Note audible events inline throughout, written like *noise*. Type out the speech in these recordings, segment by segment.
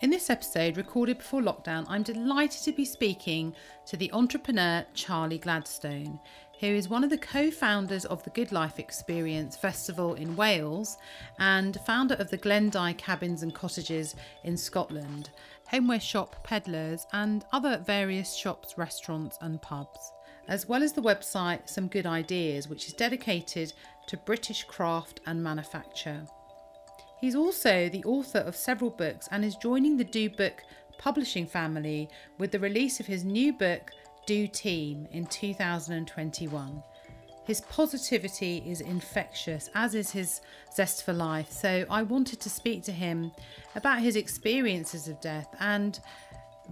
In this episode, recorded before lockdown, I'm delighted to be speaking to the entrepreneur Charlie Gladstone, who is one of the co founders of the Good Life Experience Festival in Wales and founder of the Glen Dye Cabins and Cottages in Scotland, homeware shop Pedlars, and other various shops, restaurants, and pubs, as well as the website Some Good Ideas, which is dedicated to British craft and manufacture. He's also the author of several books and is joining the Do Book publishing family with the release of his new book, Do Team, in 2021. His positivity is infectious, as is his zest for life. So I wanted to speak to him about his experiences of death and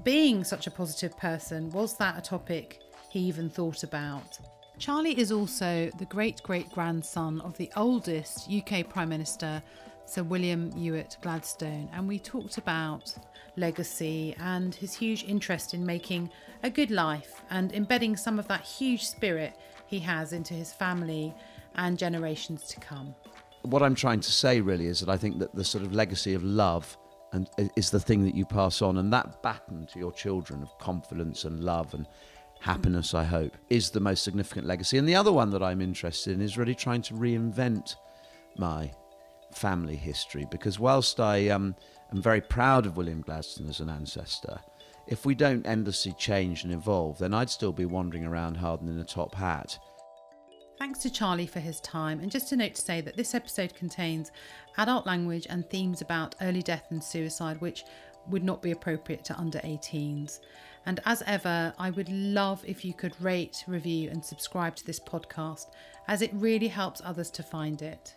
being such a positive person. Was that a topic he even thought about? Charlie is also the great great grandson of the oldest UK Prime Minister, Sir William Ewart Gladstone, and we talked about legacy and his huge interest in making a good life and embedding some of that huge spirit he has into his family and generations to come. What I'm trying to say really is that I think that the sort of legacy of love and uh, is the thing that you pass on, and that baton to your children of confidence and love and happiness, I hope, is the most significant legacy. And the other one that I'm interested in is really trying to reinvent my family history because whilst I um, am very proud of William Gladstone as an ancestor, if we don't endlessly change and evolve, then I'd still be wandering around Hawarden in a top hat. Thanks to Charlie for his time, and just a note to say that this episode contains adult language and themes about early death and suicide, which would not be appropriate to under 18s. And as ever, I would love if you could rate, review, and subscribe to this podcast, as it really helps others to find it.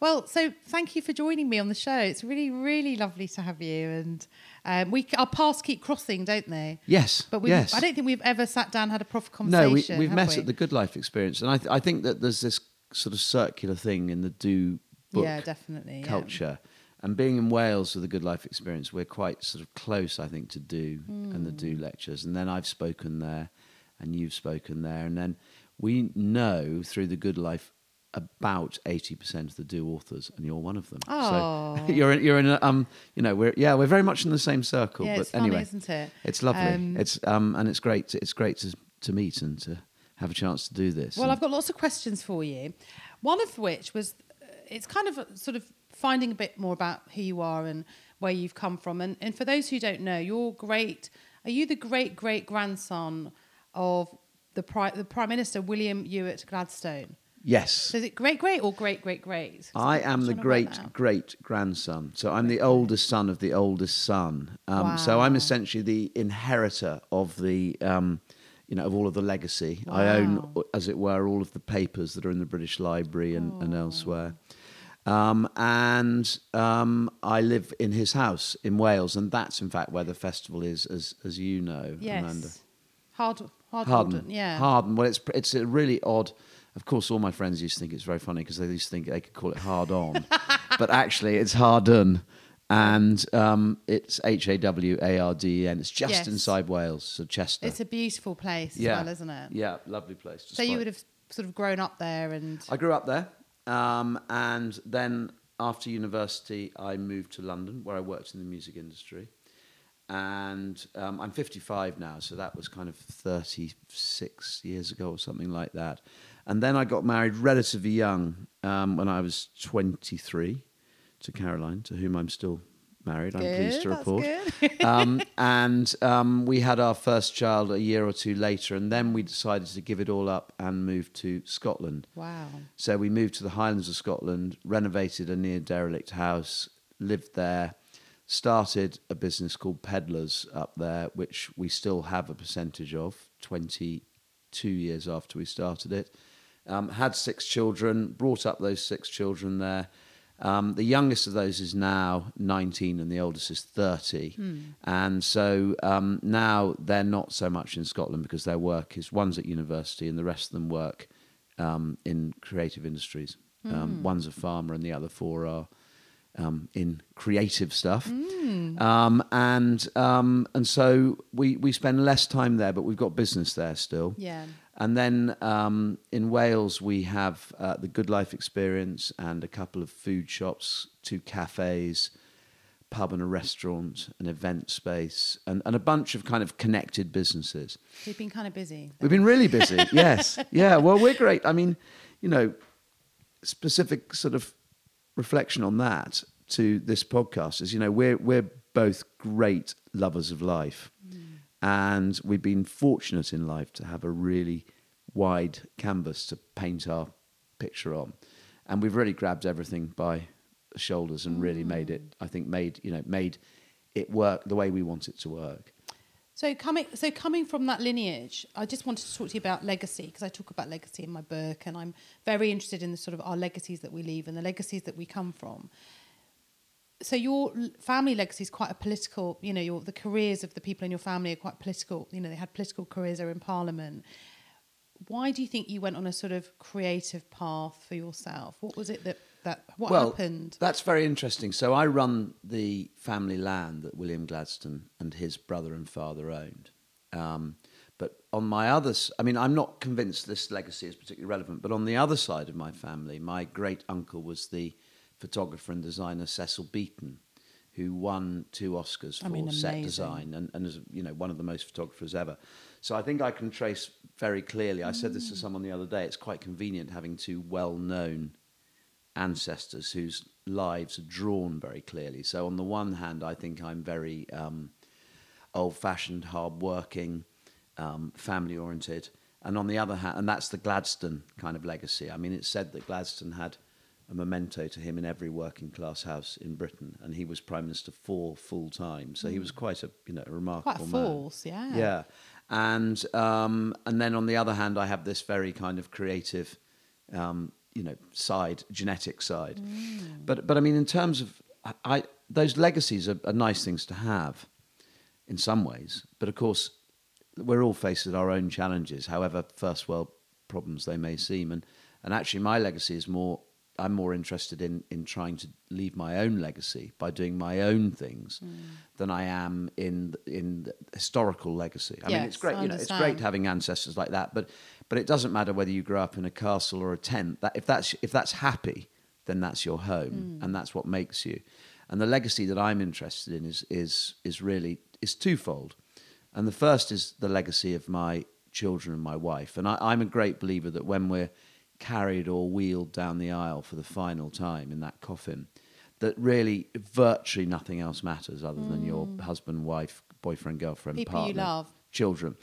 Well, so thank you for joining me on the show. It's really, really lovely to have you. And um, we our paths keep crossing, don't they? Yes. But we, yes. I don't think we've ever sat down and had a proper conversation. No, we, we've met we? at the Good Life Experience, and I, th- I think that there's this sort of circular thing in the do book yeah, definitely yeah. culture. And being in Wales with the Good Life Experience, we're quite sort of close, I think, to do and the Hmm. do lectures. And then I've spoken there, and you've spoken there, and then we know through the Good Life about eighty percent of the do authors, and you're one of them. Oh. So *laughs* you're in, you're in a, um you know we're yeah we're very much in the same circle. Yeah, but it's funny, anyway, isn't it? it's lovely. Um, it's um and it's great. To, it's great to to meet and to have a chance to do this. Well, And- I've got lots of questions for you. One of which was uh, it's kind of a- sort of finding a bit more about who you are and where you've come from. And, and for those who don't know, you're great. Are you the great great grandson of the, Pri- the Prime Minister, William Ewart Gladstone? Yes. So is it great great or great great great? I am the Just wanna work great great grandson. So I'm the oldest son of the oldest son. Um, So I'm essentially the inheritor of the, um, you know, of all of the legacy. I own, as it were, all of the papers that are in the British Library and, and elsewhere. Um, and um, I live in his house in Wales, and that's in fact where the festival is, as as you know, Yes. Amanda. Hard, hard, Harden. yeah. Harden. Well, it's it's a really odd. Of course, all my friends used to think it's very funny because they used to think they could call it hard on, *laughs* but actually it's Harden, and um, it's H A W A R D E N. It's just Yes. inside Wales, so Chester. It's a beautiful place as yeah, well, isn't it? Yeah, lovely place. So you would have sort of grown up there and I grew up there, um, and then after university, I moved to London, where I worked in the music industry. And um, I'm 55 now, so that was kind of 36 years ago or something like that. And then I got married relatively young um, when I was 23 to Caroline, to whom I'm still married. I'm pleased to report. *laughs* um, and um, we had our first child a year or two later, and then we decided to give it all up and move to Scotland. wow. So we moved to the Highlands of Scotland, renovated a near derelict house, lived there, started a business called Pedlars up there, which we still have a percentage of 22 years after we started it. Um, had six children, brought up those six children there. Um, the youngest of those is now 19 and the oldest is 30. And so um, now they're not so much in Scotland because their work is one's at university and the rest of them work um, in creative industries. Um, one's a farmer, and the other four are um, in creative stuff. Um, and um, and so we we spend less time there, but we've got business there still. Yeah. And then um, in Wales, we have uh, the Good Life Experience and a couple of food shops, two cafes, pub and a restaurant, an event space, and, and a bunch of kind of connected businesses. We've been kind of busy. We've been really busy. *laughs* yes. Yeah. Well, we're great. I mean, you know, specific sort of reflection on that to this podcast is, you know, we're we're both great lovers of life, and we've been fortunate in life to have a really wide canvas to paint our picture on, and we've really grabbed everything by the shoulders and really made it. I think made you know made it work the way we want it to work. So coming, so coming from that lineage, I just wanted to talk to you about legacy because I talk about legacy in my book, and I'm very interested in the sort of our legacies that we leave and the legacies that we come from. So your family legacy is quite a political. You know, your the careers of the people in your family are quite political. You know, they had political careers. They were in parliament. Why do you think you went on a sort of creative path for yourself? What was it that that what well, happened? That's very interesting. So I run the family land that William Gladstone and his brother and father owned. Um, but on my other, I mean, I'm not convinced this legacy is particularly relevant. But on the other side of my family, my great uncle was the photographer and designer Cecil Beaton, who won two Oscars for I mean, set design and, and is you know one of the most photographers ever. So I think I can trace very clearly. I said this Mm. to someone the other day. It's quite convenient having two well-known ancestors whose lives are drawn very clearly. So on the one hand, I think I'm very um, old-fashioned, hard-working, um, family-oriented, and on the other hand, and that's the Gladstone kind of legacy. I mean, it's said that Gladstone had a memento to him in every working-class house in Britain, and he was prime minister four full time. So he was quite a you know a remarkable Quite a man. yeah. Yeah, and um, and then on the other hand, I have this very kind of creative, um, you know, side, genetic side. Mm. But but I mean, in terms of I, I those legacies are, are nice things to have, in some ways. But of course, we're all faced with our own challenges, however first world problems they may seem. And and actually, my legacy is more. I'm more interested in in trying to leave my own legacy by doing my own things Mm. than I am in in the historical legacy. I mean, it's great. I You know, it's great having ancestors like that, but but it doesn't matter whether you grow up in a castle or a tent. That if that's if that's happy, then that's your home, Mm. and that's what makes you. And the legacy that I'm interested in is is is really is twofold. And the first is the legacy of my children and my wife. And I, I'm a great believer that when we're carried or wheeled down the aisle for the final time in that coffin, that really virtually nothing else matters other than your husband, wife, boyfriend, girlfriend, Mm. People you partner, love. children,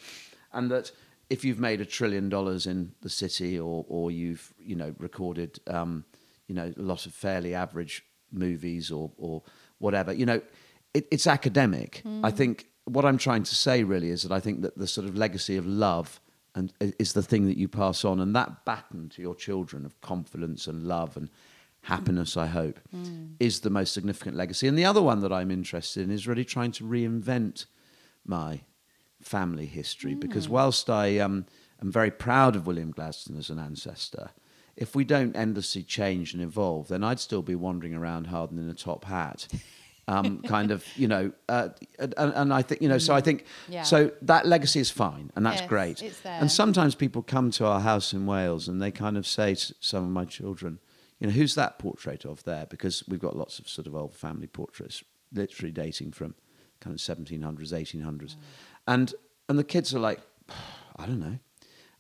and that if you've made a trillion dollars in the city or or you've you know recorded um, you know a lot of fairly average movies or or whatever, you know, it, it's academic. I think what I'm trying to say really is that I think that the sort of legacy of love and is the thing that you pass on, and that baton to your children of confidence and love and happiness, I hope, is the most significant legacy. And the other one that I'm interested in is really trying to reinvent my family history because whilst I um, am very proud of William Gladstone as an ancestor, if we don't endlessly change and evolve, then I'd still be wandering around Hawarden in a top hat. *laughs* Um, *laughs* kind of, you know, uh, and, and I think, you know, so I think, Yeah. so that legacy is fine and that's Yes, great. And sometimes people come to our house in Wales and they kind of say to some of my children, you know, who's that portrait of there? Because we've got lots of sort of old family portraits, literally dating from kind of 1700s, 1800s. And, and the kids are like, *sighs* I don't know.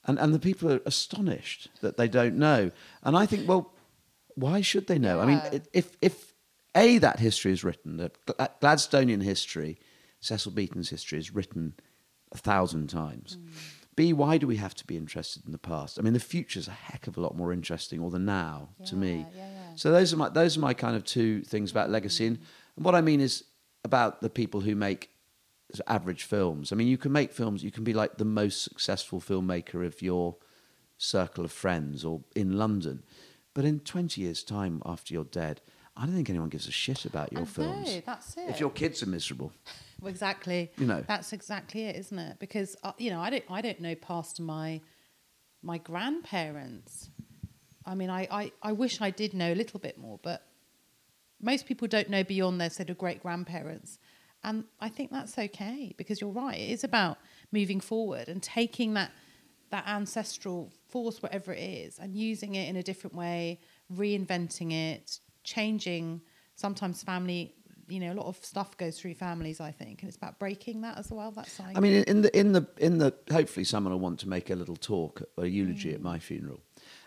And, and the people are astonished that they don't know. And I think, well, why should they know? I mean, if, if A, that history is written, that Gladstonian history, Cecil Beaton's history is written a thousand times. Mm. B, why do we have to be interested in the past? I mean, the future's a heck of a lot more interesting, or the now, to me. Yeah, yeah, yeah. So those are my those are my kind of two things about legacy, and, mm. and what I mean is about the people who make average films. I mean, you can make films. You can be like the most successful filmmaker of your circle of friends or in London, but in twenty years' time, after you're dead, I don't think anyone gives a shit about your I films. know, that's it. If your kids are miserable, *laughs* Well, exactly. You know. that's exactly it, isn't it? Because uh, you know, I don't, I don't know past my, my grandparents. I mean, I, I, I wish I did know a little bit more, but most people don't know beyond their sort of great grandparents, and I think that's okay because you're right. It is about moving forward and taking that that ancestral force, whatever it is, and using it in a different way, reinventing it, changing sometimes family you know, a lot of stuff goes through families. I think, and it's about breaking that as well. That cycle. I mean, in the in the in the hopefully someone will want to make a little talk, a eulogy at my funeral,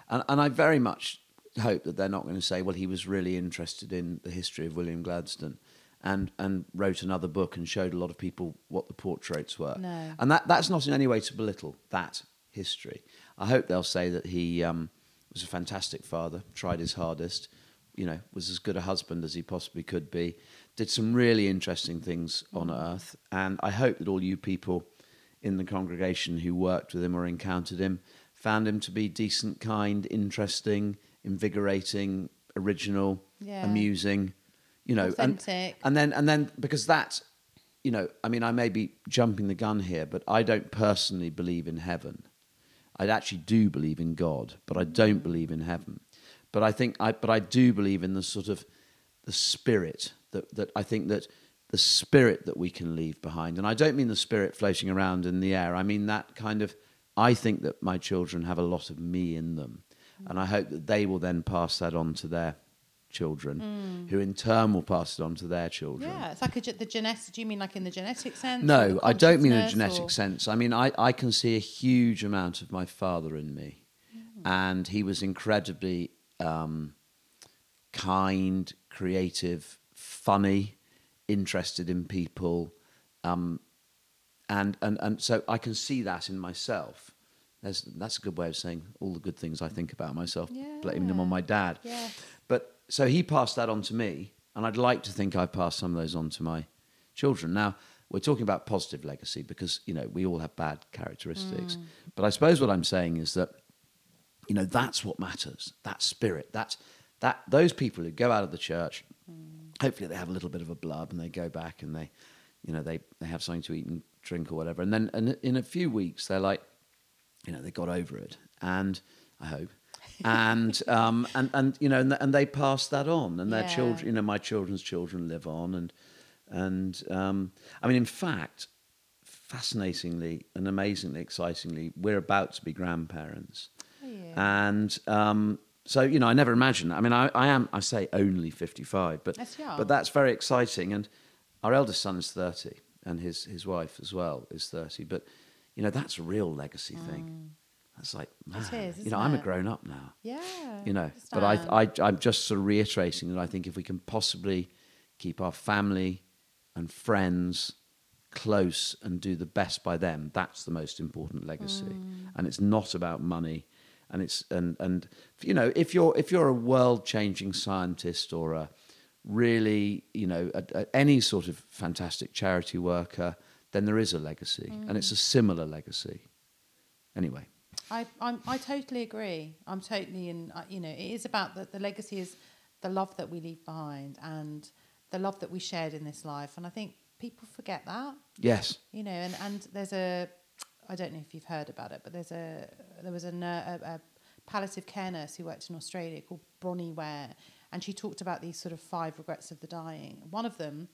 and and I very much hope that they're not going to say, well, he was really interested in the history of William Gladstone. And, and wrote another book and showed a lot of people what the portraits were. No. And that, that's not in any way to belittle that history. I hope they'll say that he um, was a fantastic father, tried his hardest, you know, was as good a husband as he possibly could be, did some really interesting things on earth. And I hope that all you people in the congregation who worked with him or encountered him found him to be decent, kind, interesting, invigorating, original, Yeah. amusing, you know, and- Authentic. and then and then because that, you know, I mean, I may be jumping the gun here, but I don't personally believe in heaven. I actually do believe in God, but I don't believe in heaven. But I think I but I do believe in the sort of the spirit that that I think that the spirit that we can leave behind. And I don't mean the spirit floating around in the air. I mean that kind of I think that my children have a lot of me in them. And I hope that they will then pass that on to their children, mm. who in turn will pass it on to their children. yeah, it's like a, the genetic. Do you mean like in the genetic sense? No, I don't mean in a genetic or- sense. I mean, I, I can see a huge amount of my father in me. Mm. And he was incredibly um, kind, creative, funny, interested in people. Um, and, and, and so I can see that in myself. There's, that's a good way of saying all the good things I think about myself, blaming them on my dad. Yeah. But so he passed that on to me, and I'd like to think I passed some of those on to my children. Now we're talking about positive legacy because you know we all have bad characteristics, but I suppose what I'm saying is that you know that's what matters. That spirit, that that those people who go out of the church, hopefully they have a little bit of a blub and they go back and they, you know, they they have something to eat and drink or whatever, and then and in a few weeks they're like, you know, they got over it, and I hope. and *laughs* um, and and you know, and, and they pass that on, and their Yeah. children, you know, my children's children live on, and and um, I mean, in fact, fascinatingly and amazingly, excitingly, we're about to be grandparents, and um, so you know, I never imagined. that. I mean, I, I am, I say only fifty-five, but That's but that's very exciting, and our eldest son is thirty, and his his wife as well is thirty, but you know, that's a real legacy thing. That's like, man, is, you know, I'm a grown up now Yeah. you know but I, I I'm just sort of reiterating that i think if we can possibly keep our family and friends close and do the best by them that's the most important legacy Mm. and it's not about money and it's and and you know if you're if you're a world changing scientist or a really you know a, a, any sort of fantastic charity worker then there is a legacy and it's a similar legacy anyway I, I'm, I totally agree. I'm totally in. uh, You know, it is about the, the legacy is the love that we leave behind and the love that we shared in this life. And I think people forget that. yes You know, and, and there's a, I don't know if you've heard about it, but there's a there was a, a, a palliative care nurse who worked in Australia called Bronnie Ware, and she talked about these sort of five regrets of the dying. One of them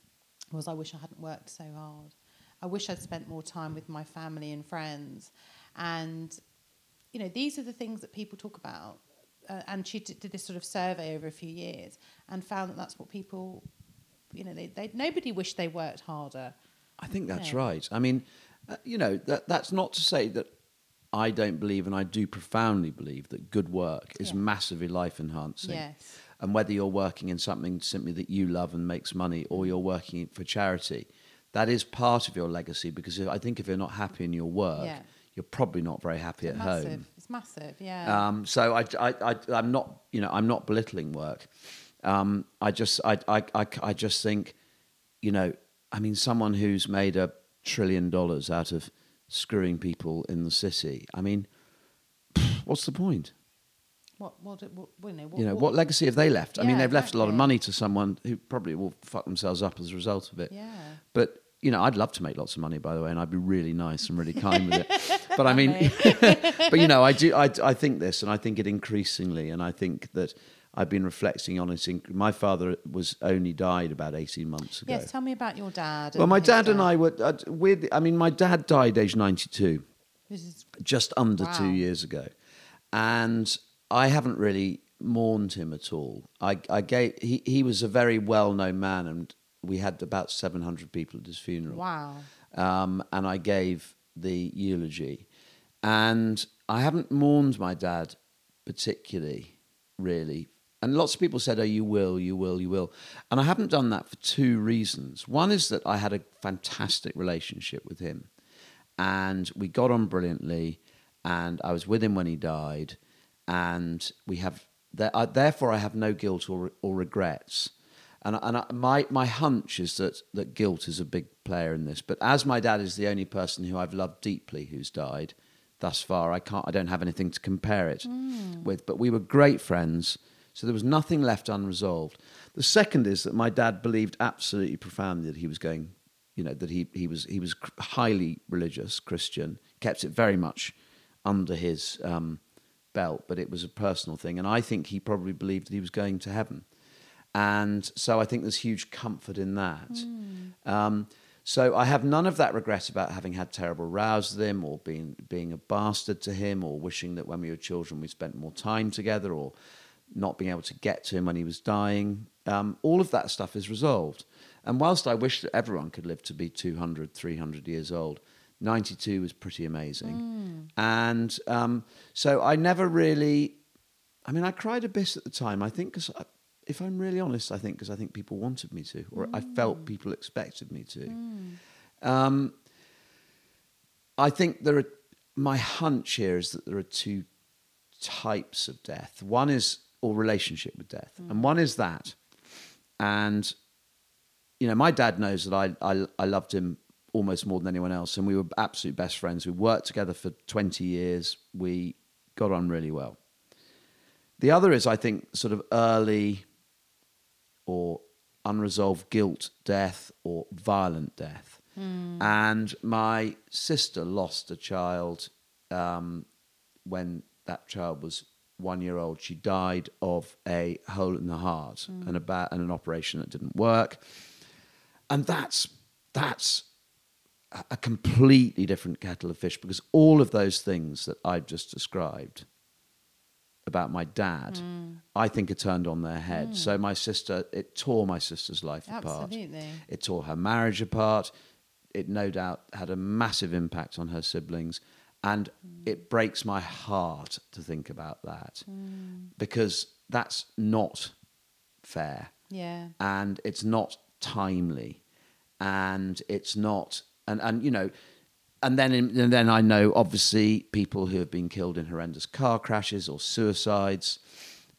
was, I wish I hadn't worked so hard. I wish I'd spent more time with my family and friends, and you know, these are the things that people talk about. Uh, and she d- did this sort of survey over a few years and found that that's what people, you know, they, they nobody wished they worked harder. I think that's Yeah. right. I mean, uh, you know, that that's not to say that I don't believe, and I do profoundly believe that good work is Yeah. massively life enhancing. Yes. And whether you're working in something simply that you love and makes money, or you're working for charity, that is part of your legacy. Because if, I think if you're not happy in your work, Yeah. you're probably not very happy at massive. home. It's massive, yeah. Um, so I, I, I, I'm not, you know, I'm not belittling work. Um, I just, I, I, I, I just think, you know, I mean, someone who's made a trillion dollars out of screwing people in the city. I mean, what's the point? what, what, what, you know, what, You know, what legacy have they left? I mean, they've left a lot of money to someone who probably will fuck themselves up as a result of it. Yeah. But you know, I'd love to make lots of money, by the way, and I'd be really nice and really kind with it. *laughs* But I mean, *laughs* but you know, I do, I, I think this, and I think it increasingly, and I think that I've been reflecting on it. My father was only died about eighteen months ago. Yes, tell me about your dad. well, my his dad and I were uh, weird. I mean, my dad died age ninety-two This is just under Wow. two years ago, and I haven't really mourned him at all. I, I gave he, he was a very well known man and we had about 700 people at his funeral. Wow. Um, and I gave the eulogy. And I haven't mourned my dad particularly, really. And lots of people said, Oh, you will, you will, you will. And I haven't done that for two reasons. One is that I had a fantastic relationship with him, and we got on brilliantly, and I was with him when he died, and we have, therefore, I have no guilt or, or regrets. And, and I, my, my hunch is that, that guilt is a big player in this. But as my dad is the only person who I've loved deeply who's died thus far, I, can't, I don't have anything to compare it mm. with. But we were great friends, so there was nothing left unresolved. The second is that my dad believed absolutely profoundly that he was going, you know, that he, he, was, he was highly religious, Christian, kept it very much under his um, belt, but it was a personal thing. And I think he probably believed that he was going to heaven. And so I think there's huge comfort in that. Mm. Um, so I have none of that regret about having had terrible rows with him or being, being a bastard to him or wishing that when we were children we spent more time together or not being able to get to him when he was dying. Um, all of that stuff is resolved. And whilst I wish that everyone could live to be 200, 300 years old, 92 was pretty amazing. Mm. And um, so I never really, I mean, I cried a bit at the time, I think, because if I'm really honest, I think because I think people wanted me to, or mm. I felt mm. people expected me to. Mm. Um, I think there are. My hunch here is that there are two types of death. One is or relationship with death, mm. and one is that. And you know, my dad knows that I, I I loved him almost more than anyone else, and we were absolute best friends. We worked together for twenty years. We got on really well. The other is, I think, sort of early or unresolved guilt death or violent death. Mm. And my sister lost a child um, when that child was one year old. She died of a hole in the heart mm. and, a and an operation that didn't work. And that's, that's a completely different kettle of fish because all of those things that I've just described about my dad, mm. I think it turned on their head. Mm. So my sister, it tore my sister's life Absolutely. apart. It tore her marriage apart. It no doubt had a massive impact on her siblings. And mm. it breaks my heart to think about that mm. because that's not fair. Yeah. And it's not timely. And it's not, and, and you know, and then in, and then I know obviously people who have been killed in horrendous car crashes or suicides,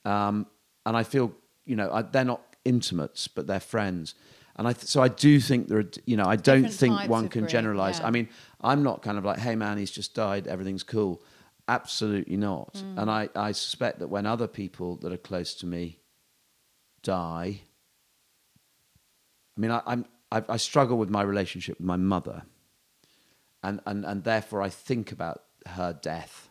um, and I feel you know I, they're not intimates but they're friends, and I th- so I do think there are you know I don't Different think one can generalize. Yeah. I mean I'm not kind of like hey man he's just died everything's cool, absolutely not, mm. and I I suspect that when other people that are close to me die, I mean I, I'm I, I struggle with my relationship with my mother and, and, and therefore I think about her death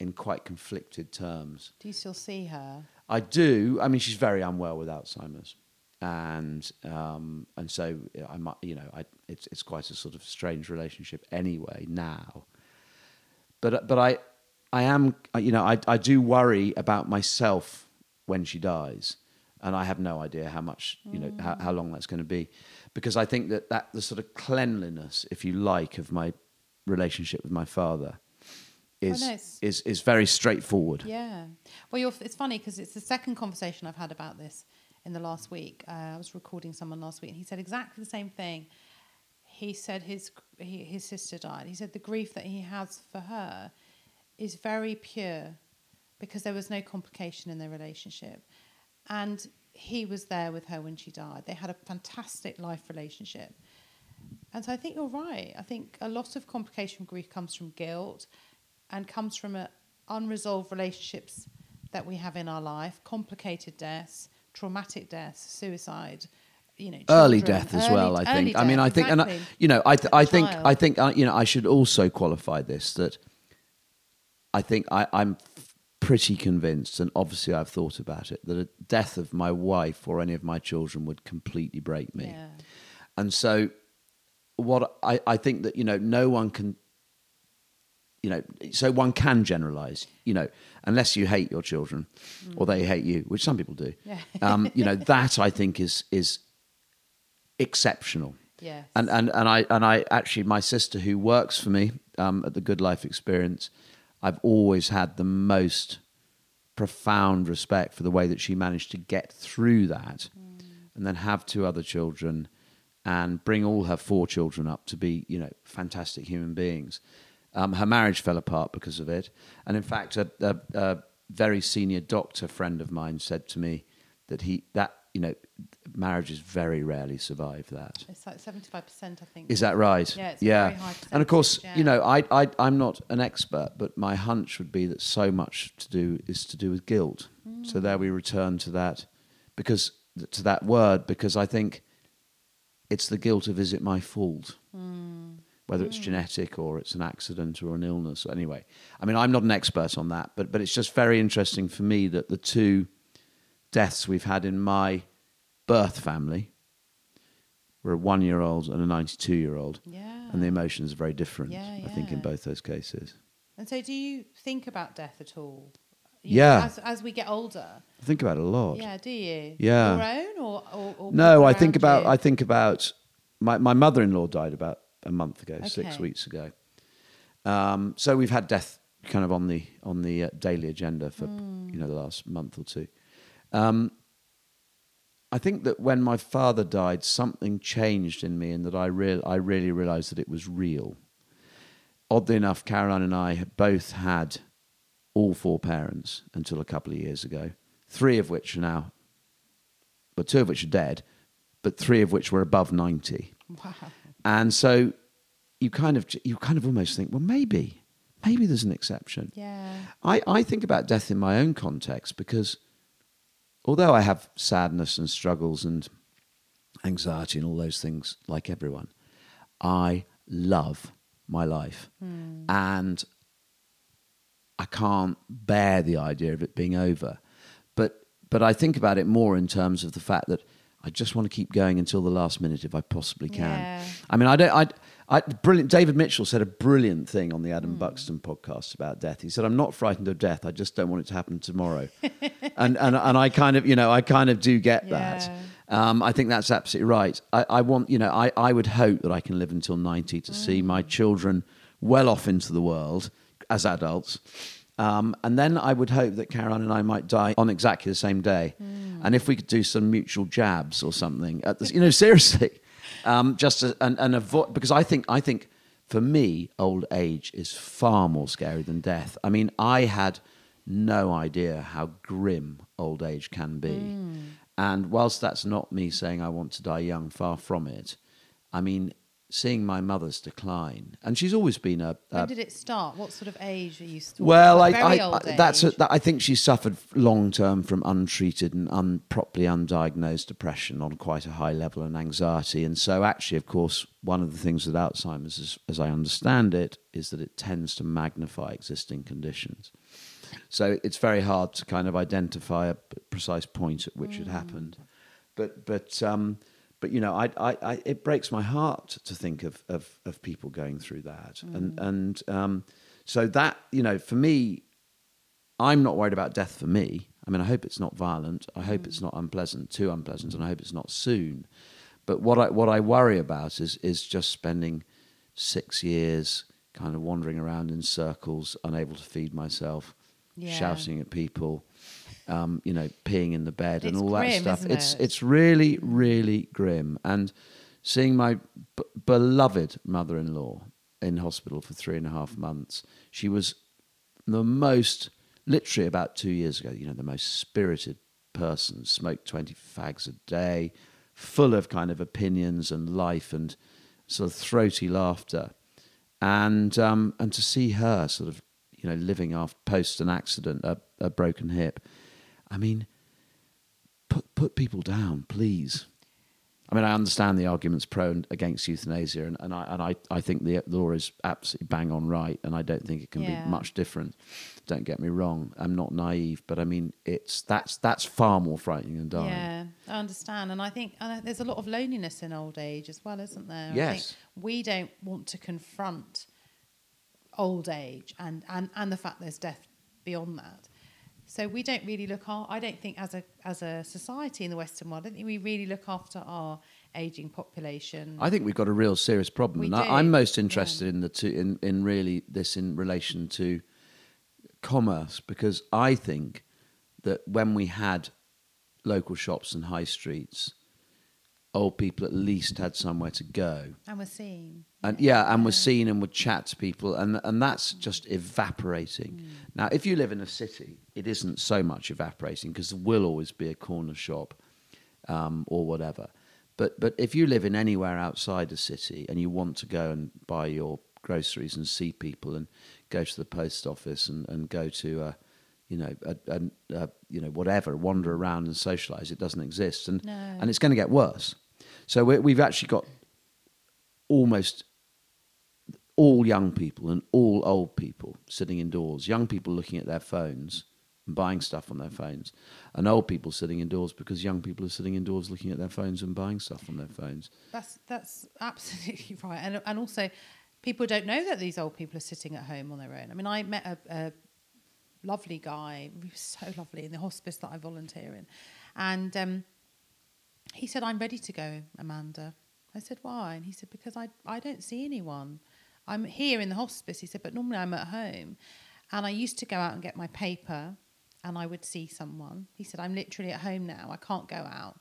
in quite conflicted terms. Do you still see her? I do. I mean, she's very unwell with Alzheimer's, and um, and so I might, you know, I, it's it's quite a sort of strange relationship anyway now. But but I I am you know I I do worry about myself when she dies, and I have no idea how much you know mm. how, how long that's going to be because I think that, that the sort of cleanliness, if you like, of my relationship with my father is oh, nice. is is very straightforward. Yeah. Well, it's funny because it's the second conversation I've had about this in the last week. Uh, I was recording someone last week, and he said exactly the same thing. He said his he, his sister died. He said the grief that he has for her is very pure because there was no complication in their relationship, and he was there with her when she died. They had a fantastic life relationship. And so I think you're right. I think a lot of complication grief comes from guilt and comes from unresolved relationships that we have in our life, complicated deaths, traumatic deaths, suicide, you know, children, early death as early, well. I think. I mean, I think, exactly. and I, you know, I, th- I think, I think, uh, you know, I should also qualify this that I think I, I'm pretty convinced, and obviously I've thought about it, that a death of my wife or any of my children would completely break me. Yeah. And so, what I, I think that, you know, no one can, you know, so one can generalize, you know, unless you hate your children mm. or they hate you, which some people do. Yeah. *laughs* um, you know, that I think is, is exceptional. Yes. And and and I and I actually my sister who works for me um, at the Good Life Experience, I've always had the most profound respect for the way that she managed to get through that, and then have two other children, and bring all her four children up to be you know fantastic human beings. Um, her marriage fell apart because of it, and in fact, a, a, a very senior doctor friend of mine said to me that he that you know marriages very rarely survive that. It's like 75%, I think. Is that right? Yeah, it's a very high and of course, percentage, you know, I, I, I'm not an expert, but my hunch would be that so much to do is to do with guilt. So there we return to that, because to that word, because I think it's the guilt of is it my fault, whether it's hmm. genetic or it's an accident or an illness. Anyway, I mean, I'm not an expert on that, but but it's just very interesting for me that the two deaths we've had in my birth family were a one year old and a 92 year old. Yeah. And the emotions are very different, Yeah, I think, in both those cases. And so, do you think about death at all? Yeah. As, as we get older. I think about it a lot. Yeah, do you? Yeah. Your own or, or, or No, I think about you? I think about my my mother in law died about a month ago, six weeks ago. Um, so we've had death kind of on the on the uh, daily agenda for Hmm. you know the last month or two. Um, I think that when my father died, something changed in me, and that I real I really realised that it was real. Oddly enough, Caroline and I had both had all four parents until a couple of years ago. Three of which are now, but two of which are dead, but three of which were above ninety. Wow. And so you kind of you kind of almost think, well, maybe, maybe there's an exception. Yeah. I, I think about death in my own context because although I have sadness and struggles and anxiety and all those things like everyone, I love my life. Hmm. And I can't bear the idea of it being over. But but I think about it more in terms of the fact that I just want to keep going until the last minute if I possibly can. Yeah. I mean, I don't. I, I brilliant. David Mitchell said a brilliant thing on the Adam Buxton podcast about death. He said, "I'm not frightened of death. I just don't want it to happen tomorrow." *laughs* and and and I kind of, you know, I kind of do get that. Um, I think that's absolutely right. I, I want, you know, I, I would hope that I can live until 90 to see my children well off into the world as adults. Um, and then I would hope that Caroline and I might die on exactly the same day. And if we could do some mutual jabs or something, at the, you know, *laughs* seriously, um, just to, and, and avoid, because I think, I think for me, old age is far more scary than death. I mean, I had no idea how grim old age can be. And whilst that's not me saying I want to die young, far from it, I mean, seeing my mother's decline, and she's always been a, a When did it start? What sort of age are you still? well, I, I, I that's a, that, I think she suffered long term from untreated and un, properly undiagnosed depression on quite a high level and anxiety. And so, actually, of course, one of the things with Alzheimer's, is, as I understand it, is that it tends to magnify existing conditions. So it's very hard to kind of identify a precise point at which it happened. But but um, but you know, I, I, I it breaks my heart to think of of, of people going through that, and and um, so that you know, for me, I'm not worried about death for me. I mean, I hope it's not violent. I hope it's not unpleasant, too unpleasant, and I hope it's not soon. But what I what I worry about is is just spending six years kind of wandering around in circles, unable to feed myself, Yeah. shouting at people, um, you know, peeing in the bed and It's all grim, that stuff. It's it? it's really really grim. And seeing my b- beloved mother-in-law in hospital for three and a half months, she was the most literally about two years ago you know the most spirited person smoked 20 fags a day full of kind of opinions and life and sort of throaty laughter and um, and to see her sort of you know living after post an accident a, a broken hip i mean put put people down please I mean, I understand the arguments pro and against euthanasia, and, and I and I, I think the law is absolutely bang on right, and I don't think it can Yeah. be much different. Don't get me wrong; I'm not naive, but I mean, it's that's that's far more frightening than dying. Yeah, I understand, and I think and there's a lot of loneliness in old age as well, isn't there? I Yes. think we don't want to confront old age and and and the fact there's death beyond that. So we don't really look. Our, I don't think as a as a society in the Western world, I don't think we really look after our aging population. I think we've got a real serious problem, We and do, I, I'm most yeah. interested in the two in, in really this in relation to commerce because I think that when we had local shops and high streets, old people at least had somewhere to go. and we're seeing. And yeah, and was seen and would chat to people, and and that's just evaporating. Mm. Now, if you live in a city, it isn't so much evaporating because there will always be a corner shop um, or whatever. But but if you live in anywhere outside a city and you want to go and buy your groceries and see people and go to the post office and, and go to a you know a, a, a, you know whatever wander around and socialize it doesn't exist and No. and it's going to get worse so we we've actually got almost all young people and all old people sitting indoors, young people looking at their phones and buying stuff on their phones, and old people sitting indoors because young people are sitting indoors looking at their phones and buying stuff on their phones. That's that's absolutely *laughs* right, and and also people don't know that these old people are sitting at home on their own. I mean, I met a, a lovely guy, he was so lovely in the hospice that I volunteer in, and um, he said, "I'm ready to go, Amanda." I said, "Why?" And he said, "Because I I don't see anyone. I'm here in the hospice." He said, "But normally I'm at home, and I used to go out and get my paper." And I would see someone. He said, "I'm literally at home now. I can't go out.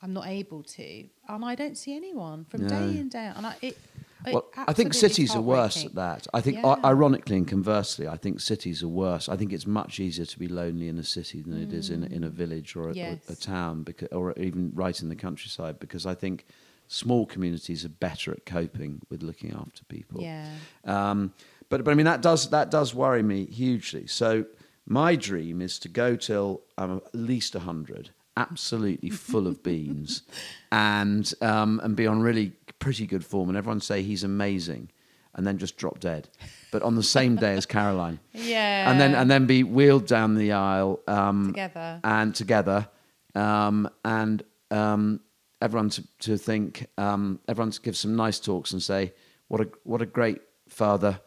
I'm not able to, and I don't see anyone from No. day in day out. And I, it, Well, I think cities are worse at that. I think, Yeah. ironically and conversely, I think cities are worse. I think it's much easier to be lonely in a city than it is in, a- in a village or a, Mm. Yes. a, a town, because, or even right in the countryside, because I think small communities are better at coping with looking after people. Yeah. Um, but but I mean that does that does worry me hugely. So my dream is to go till I'm at least hundred, absolutely full of beans, *laughs* and um, and be on really pretty good form, and everyone say he's amazing, and then just drop dead. But on the same day as Caroline, *laughs* Yeah. and then and then be wheeled down the aisle um, Together. and together, um, and um, everyone to, to think, um, everyone to give some nice talks and say, what a what a great father,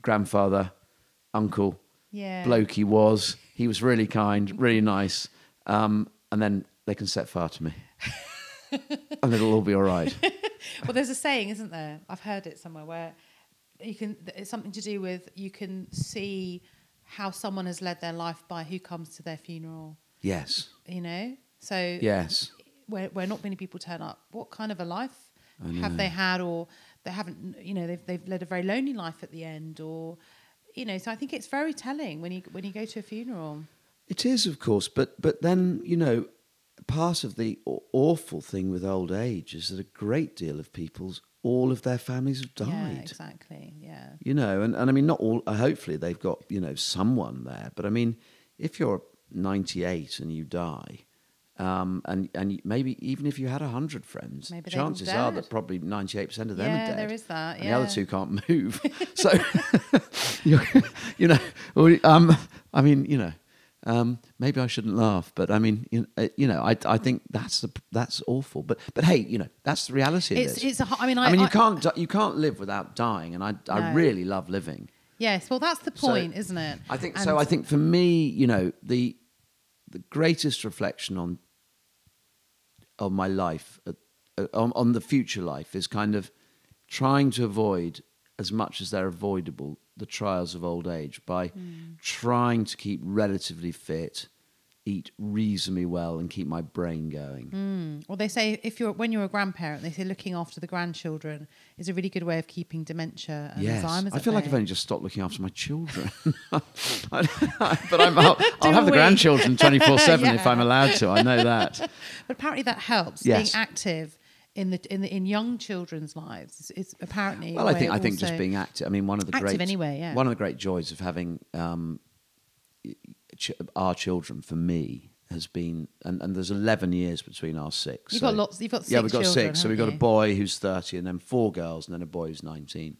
grandfather, uncle, Yeah. bloke he was. He was really kind, really nice, um, and then they can set fire to me, *laughs* and it'll all be all right. *laughs* well, there's a saying, isn't there? I've heard it somewhere where you can. It's something to do with you can see how someone has led their life by who comes to their funeral. Yes, You know, so yes. Where where not many people turn up, what kind of a life have they had, or they haven't? You know, they've they've led a very lonely life at the end, or you know. So I think it's very telling when you when you go to a funeral. It is, of course, but but then you know, part of the awful thing with old age is that a great deal of people's all of their families have died. Yeah, exactly. Yeah. You know, and, and I mean, not all. Uh, hopefully, they've got you know someone there. But I mean, if you're 98 and you die, um, and and maybe even if you had hundred friends, Maybe chances are that probably 98 percent of them Yeah, are dead. there is that, And the other two can't move. *laughs* *laughs* so, *laughs* you, know, um, I mean, you know. Um, maybe I shouldn't laugh, but I mean, you know, you know I, I think that's the that's awful. But but hey, you know, that's the reality of It's this. it's a. I mean, I, I mean, you I- can't you can't live without dying, and I I really love living. Yes, well, that's the So, point, isn't it? I think And- so. I think for me, you know, the the greatest reflection on of my life, uh, uh, on, on the future life, is kind of trying to avoid as much as they're avoidable the trials of old age by trying to keep relatively fit, eat reasonably well, and keep my brain going. Well, they say if you're when you're a grandparent, they say looking after the grandchildren is a really good way of keeping dementia and Yes, Alzheimer's. I feel like. I've only just stopped looking after my children. *laughs* but I'm, I'll, *laughs* I'll have the grandchildren *laughs* 24 7 if I'm allowed to. I know that. But apparently that helps Yes. being active in the in the in young children's lives. It's apparently. Well, I think I think just being active. I mean, one of the Active great anyway, yeah. one of the great joys of having um, ch- our children for me has been, and, and there's 11 years between our six. You've so- got lots. You've got six yeah, we've got children, six. So we've got a boy who's 30, and then four girls, and then a boy who's 19.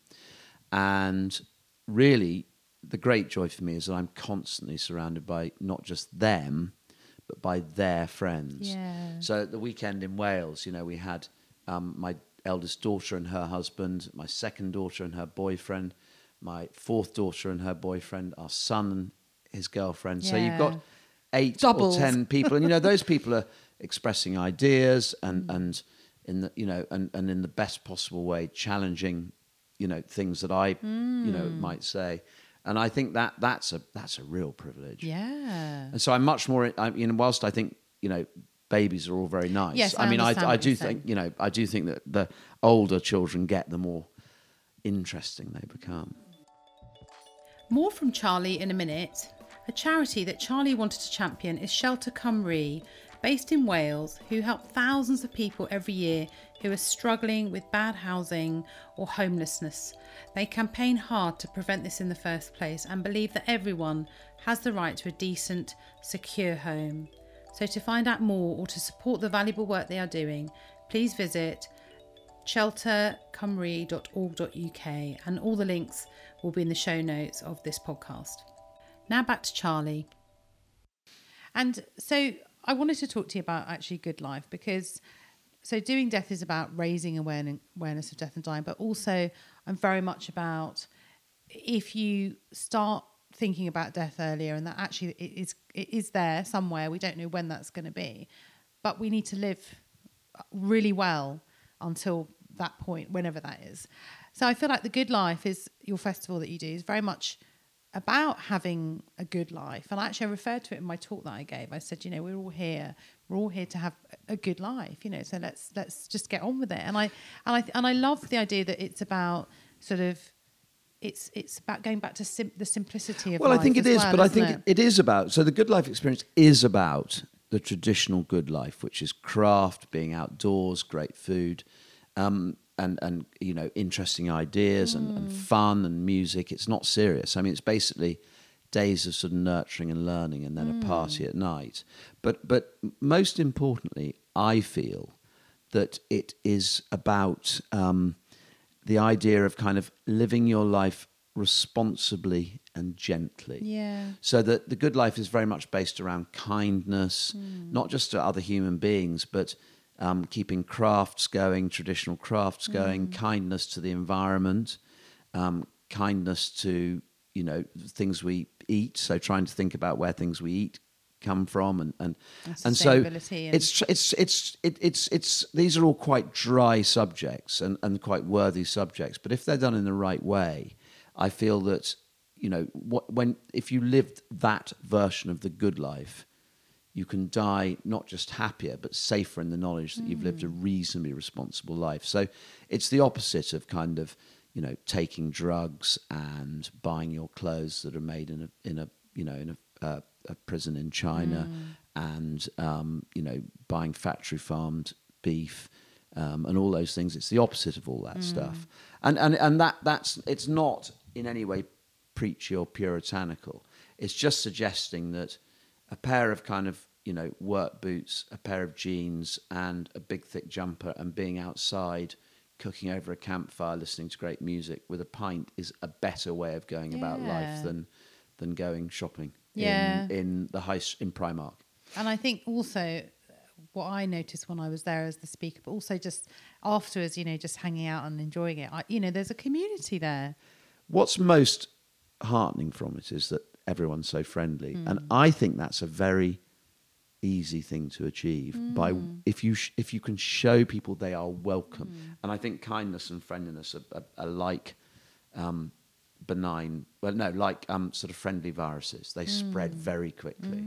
And really, the great joy for me is that I'm constantly surrounded by not just them, but by their friends. Yeah. So at the weekend in Wales, you know, we had um, my eldest daughter and her husband, my second daughter and her boyfriend, my fourth daughter and her boyfriend, our son his girlfriend. So you've got eight Doubles. or ten *laughs* people, and you know those people are expressing ideas and mm. and in the you know and and in the best possible way challenging you know things that I you know mm. might say, and I think that that's a that's a real privilege. Yeah. And so I'm much more. I mean, whilst I think you know babies are all very nice. Yes, I mean, I, I do think you know I do think that the older children get, the more interesting they become. More from Charlie in a minute. A charity that Charlie wanted to champion is Shelter Cymru, based in Wales, who help thousands of people every year who are struggling with bad housing or homelessness. They campaign hard to prevent this in the first place and believe that everyone has the right to a decent, secure home. So, to find out more or to support the valuable work they are doing, please visit sheltercymru.org.uk and all the links will be in the show notes of this podcast. Now back to Charlie. And so I wanted to talk to you about actually good life because so doing death is about raising awareness of death and dying, but also I'm very much about if you start thinking about death earlier and that actually it is it is there somewhere we don't know when that's going to be but we need to live really well until that point whenever that is so i feel like the good life is your festival that you do is very much about having a good life and actually i referred to it in my talk that i gave i said you know we're all here we're all here to have a good life you know so let's let's just get on with it and i and i and i love the idea that it's about sort of it's it's about going back to sim- the simplicity of Well, I think it is, well, but I think it? it is about. So the good life experience is about the traditional good life, which is craft, being outdoors, great food, um, and and you know interesting ideas and, Mm. and fun and music. It's not serious. I mean, it's basically days of sort of nurturing and learning, and then Mm. a party at night. But but most importantly, I feel that it is about. Um, the idea of kind of living your life responsibly and gently. Yeah. So that the good life is very much based around kindness, not just to other human beings, but um, keeping crafts going, traditional crafts going, kindness to the environment, um, kindness to you know things we eat. So trying to think about where things we eat come from, and and And and so and- it's it's it's it, it's it's these are all quite dry subjects and, and quite worthy subjects. But if they're done in the right way, I feel that you know what when if you lived that version of the good life, you can die not just happier but safer in the knowledge that you've lived a reasonably responsible life. So it's the opposite of kind of you know taking drugs and buying your clothes that are made in a in a you know in a, uh, a prison in China and um, you know buying factory farmed beef um, and all those things. It's the opposite of all that stuff, and and and that that's it's not in any way preachy or puritanical. It's just suggesting that a pair of kind of you know work boots, a pair of jeans, and a big thick jumper, and being outside. Cooking over a campfire, listening to great music with a pint is a better way of going about life than than going shopping Yeah. in, in the high in Primark. And I think also what I noticed when I was there as the speaker, but also just afterwards, you know, just hanging out and enjoying it. I, you know, there's a community there. What's most heartening from it is that everyone's so friendly, hmm. and I think that's a very easy thing to achieve by mm. if you sh- if you can show people they are welcome, mm. and I think kindness and friendliness are, are, are like um, benign, well, no, like um, sort of friendly viruses. They spread mm. very quickly.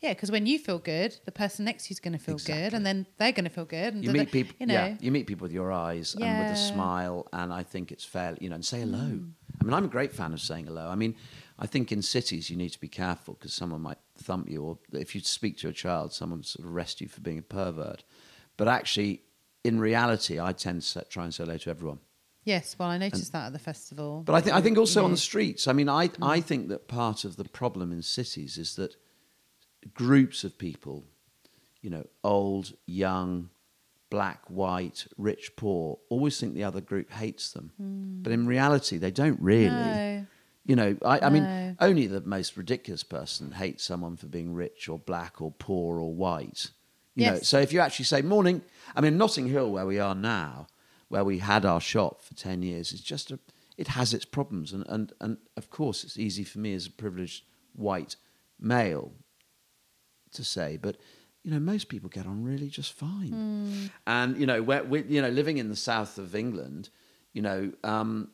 Yeah, because when you feel good, the person next to you's going to feel good, and then they're going to feel good. And you meet people, you know, yeah, you meet people with your eyes and with a smile, and I think it's fair, you know, and say hello. I mean, I'm a great fan of saying hello. I mean, I think in cities you need to be careful because someone might thump you, or if you speak to a child, someone sort of arrest you for being a pervert. But actually, in reality, I tend to try and say hello to everyone. yes. Well, I noticed that at the festival. But I think I think also You on the streets. I mean, I mm-hmm. I think that part of the problem in cities is that groups of people, you know, old, young, black, white, rich, poor, always think the other group hates them. Hmm. But in reality, they don't really. No. You know, I, I No. mean, only the most ridiculous person hates someone for being rich or black or poor or white. You know, so if you actually say morning, I mean, Notting Hill, where we are now, where we had our shop for ten years, is just a. It has its problems, and and and of course, it's easy for me as a privileged white male to say, but you know, most people get on really just fine. And you know, we're, we you know, living in the south of England, you know, um,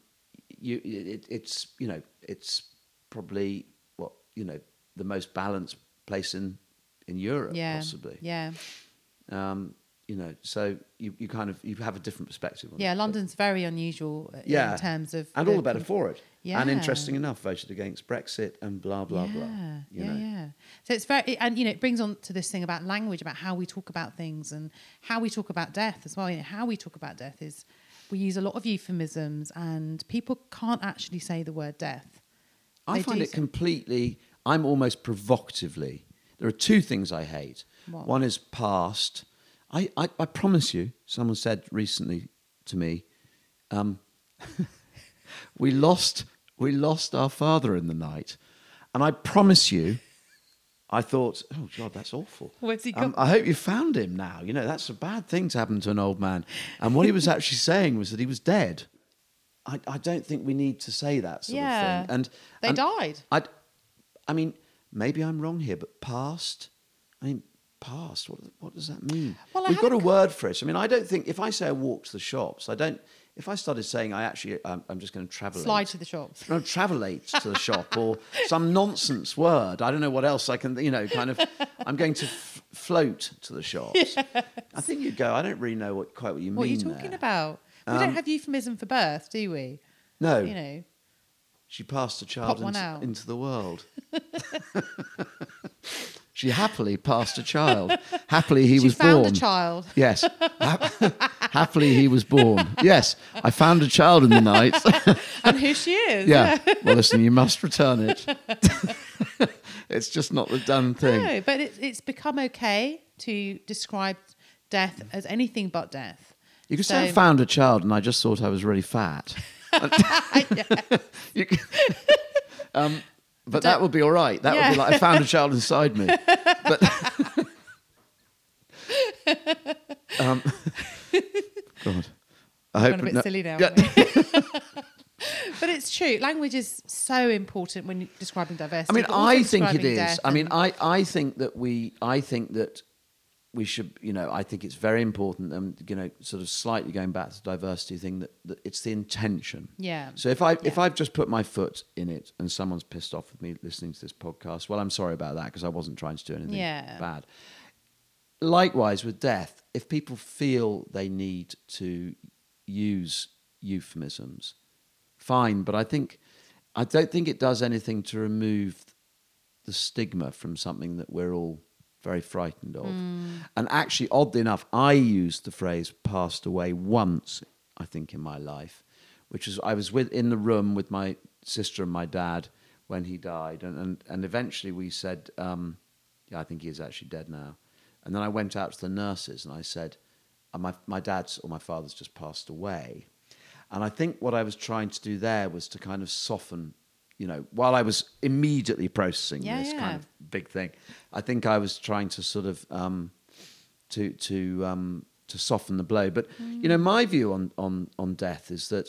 you it, it's you know, it's probably what you know the most balanced place in in Europe, yeah, possibly. yeah, Um, you know, so you, you kind of you have a different perspective. On yeah. it. London's very unusual uh, yeah, in terms of and all the the- better for it. Yeah. And interesting enough, voted against Brexit and blah blah yeah, blah. You yeah, know, yeah. So it's very, and you know, it brings on to this thing about language, about how we talk about things and how we talk about death as well. You know, how we talk about death is we use a lot of euphemisms, and people can't actually say the word death. I They find it so. completely. I'm almost provocatively. There are two things I hate. What? One is past. I, I, I promise you. Someone said recently to me, um, *laughs* "We lost we lost our father in the night," and I promise you. I thought, oh God, that's awful. Where's he Um? I hope you found him now. You know, that's a bad thing to happen to an old man. And what he was actually *laughs* saying was that he was dead. I, I don't think we need to say that sort Yeah. of thing. And They and died. I, I mean, maybe I'm wrong here, but past. I mean, past. What what does that mean? Well, We've got a word for it. I mean, I don't think if I say I walk to the shops, I don't. If I started saying I actually, I'm, I'm just going to travel. Slide to the shops. No, travelate to the *laughs* shop or some nonsense word. I don't know what else I can, you know, kind of. I'm going to f- float to the shops. *laughs* I think you go. I don't really know what quite what you mean. What are you talking there. about? We Um, don't have euphemism for birth, do we? No, You know, she passed a child into, into the world. *laughs* she happily passed a child. Happily, he she was found born. a child. Yes. *laughs* Happily, he was born. Yes, I found a child in the night. *laughs* and who she is. yeah. Well, listen, you must return it. *laughs* it's just not the done thing. No, but it, it's become okay to describe death as anything but death. You could say I found a child and I just thought I was really fat. You um, but that would be all right. That would be like I found a child inside me. But *laughs* um, *laughs* God, I hope Gone a bit no- silly now. Yeah. *laughs* but it's true. Language is so important when describing diversity. I mean, I think it is. I mean, I, I think that we, I think that we should, you know, I think it's very important. And you know, sort of slightly going back to the diversity thing, that, that it's the intention. Yeah. So if I if I've just put my foot in it and someone's pissed off with me listening to this podcast, well, I'm sorry about that because I wasn't trying to do anything Yeah. bad. Likewise with death, if people feel they need to use euphemisms, fine. But I think I don't think it does anything to remove the stigma from something that we're all very frightened of. And actually, oddly enough, I used the phrase "passed away" once, I think, in my life, which was I was with in the room with my sister and my dad when he died, and and, and eventually we said, um, "Yeah, I think he is actually dead now." And then I went out to the nurses and I said, "Uh, "My my dad's or my father's just passed away." And I think what I was trying to do there was to kind of soften, you know, while I was immediately processing Yeah, this yeah. kind of big thing, I think I was trying to sort of um, to to um, to soften the blow. But you know, my view on on on death is that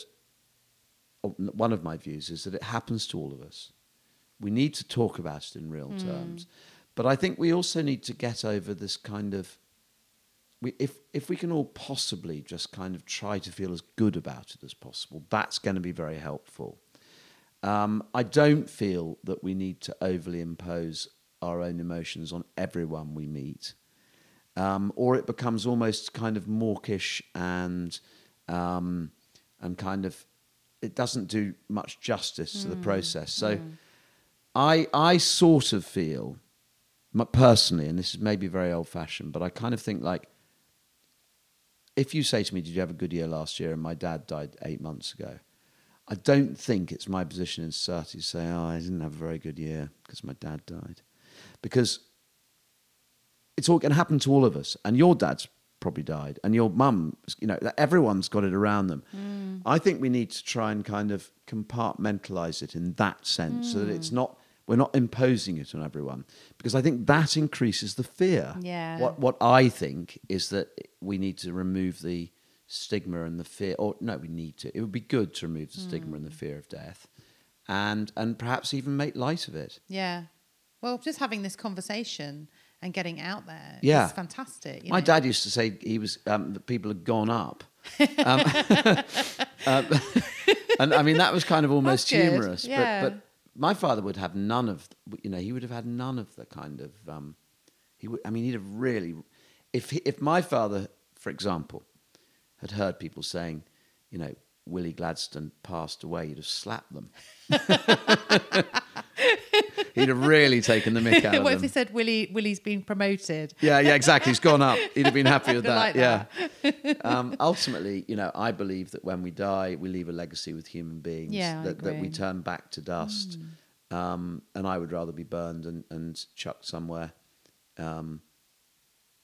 one of my views is that it happens to all of us. We need to talk about it in real terms, but I think we also need to get over this kind of we, if if we can all possibly just kind of try to feel as good about it as possible, that's going to be very helpful. Um, I don't feel that we need to overly impose our own emotions on everyone we meet, um, or it becomes almost kind of mawkish and um, and kind of it doesn't do much justice to the process. So I I sort of feel personally, and this is maybe very old fashioned, but I kind of think like if you say to me, "Did you have a good year last year?" and my dad died eight months ago, I don't think it's my position in society to say, "Oh, I didn't have a very good year because my dad died," because it's all going to happen to all of us, and your dad's probably died, and your mum, you know, everyone's got it around them. Mm. I think we need to try and kind of compartmentalize it in that sense, so that mm. it's not we're not imposing it on everyone, because I think that increases the fear. Yeah. What what I think is that we need to remove the stigma and the fear, or no, we need to. It would be good to remove the stigma and the fear of death, and and perhaps even make light of it. Yeah. Well, just having this conversation and getting out there Yeah. is fantastic. My know. dad used to say he was um, that people had gone up, *laughs* um, *laughs* um, *laughs* and I mean that was kind of almost humorous. yeah. But but my father would have none of you know he would have had none of the kind of um, he would I mean he'd have really if he, if my father for example had heard people saying you know Willie Gladstone passed away he'd have slapped them. *laughs* he'd have really taken the mick *laughs* out of what if them. they said Willie Willie's been promoted? Yeah, yeah, exactly. He's gone up. He'd have been happy with that. like yeah. *laughs* um, ultimately, you know, I believe that when we die, we leave a legacy with human beings. Yeah, I that, that we. Mm. turn back to dust. Um, and I would rather be burned and, and chucked somewhere um,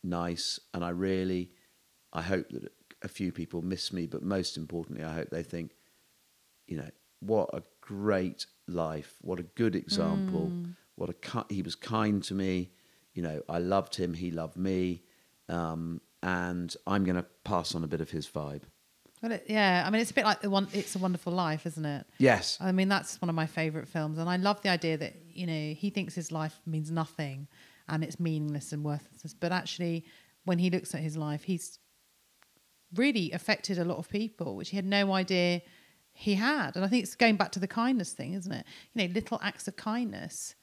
nice. And I really, I hope that a few people miss me, but most importantly, I hope they think, you know, what a great life, what a good example, Mm. what a he was kind to me, you know, I loved him, he loved me, um, and I'm going to pass on a bit of his vibe. Well, it, yeah, I mean, it's a bit like the one. It's a Wonderful Life, isn't it? Yes, I mean, that's one of my favourite films, and I love the idea that you know he thinks his life means nothing, and it's meaningless and worthless. But actually, when he looks at his life, he's really affected a lot of people, which he had no idea he had. And I think it's going back to the kindness thing, isn't it? You know, little acts of kindness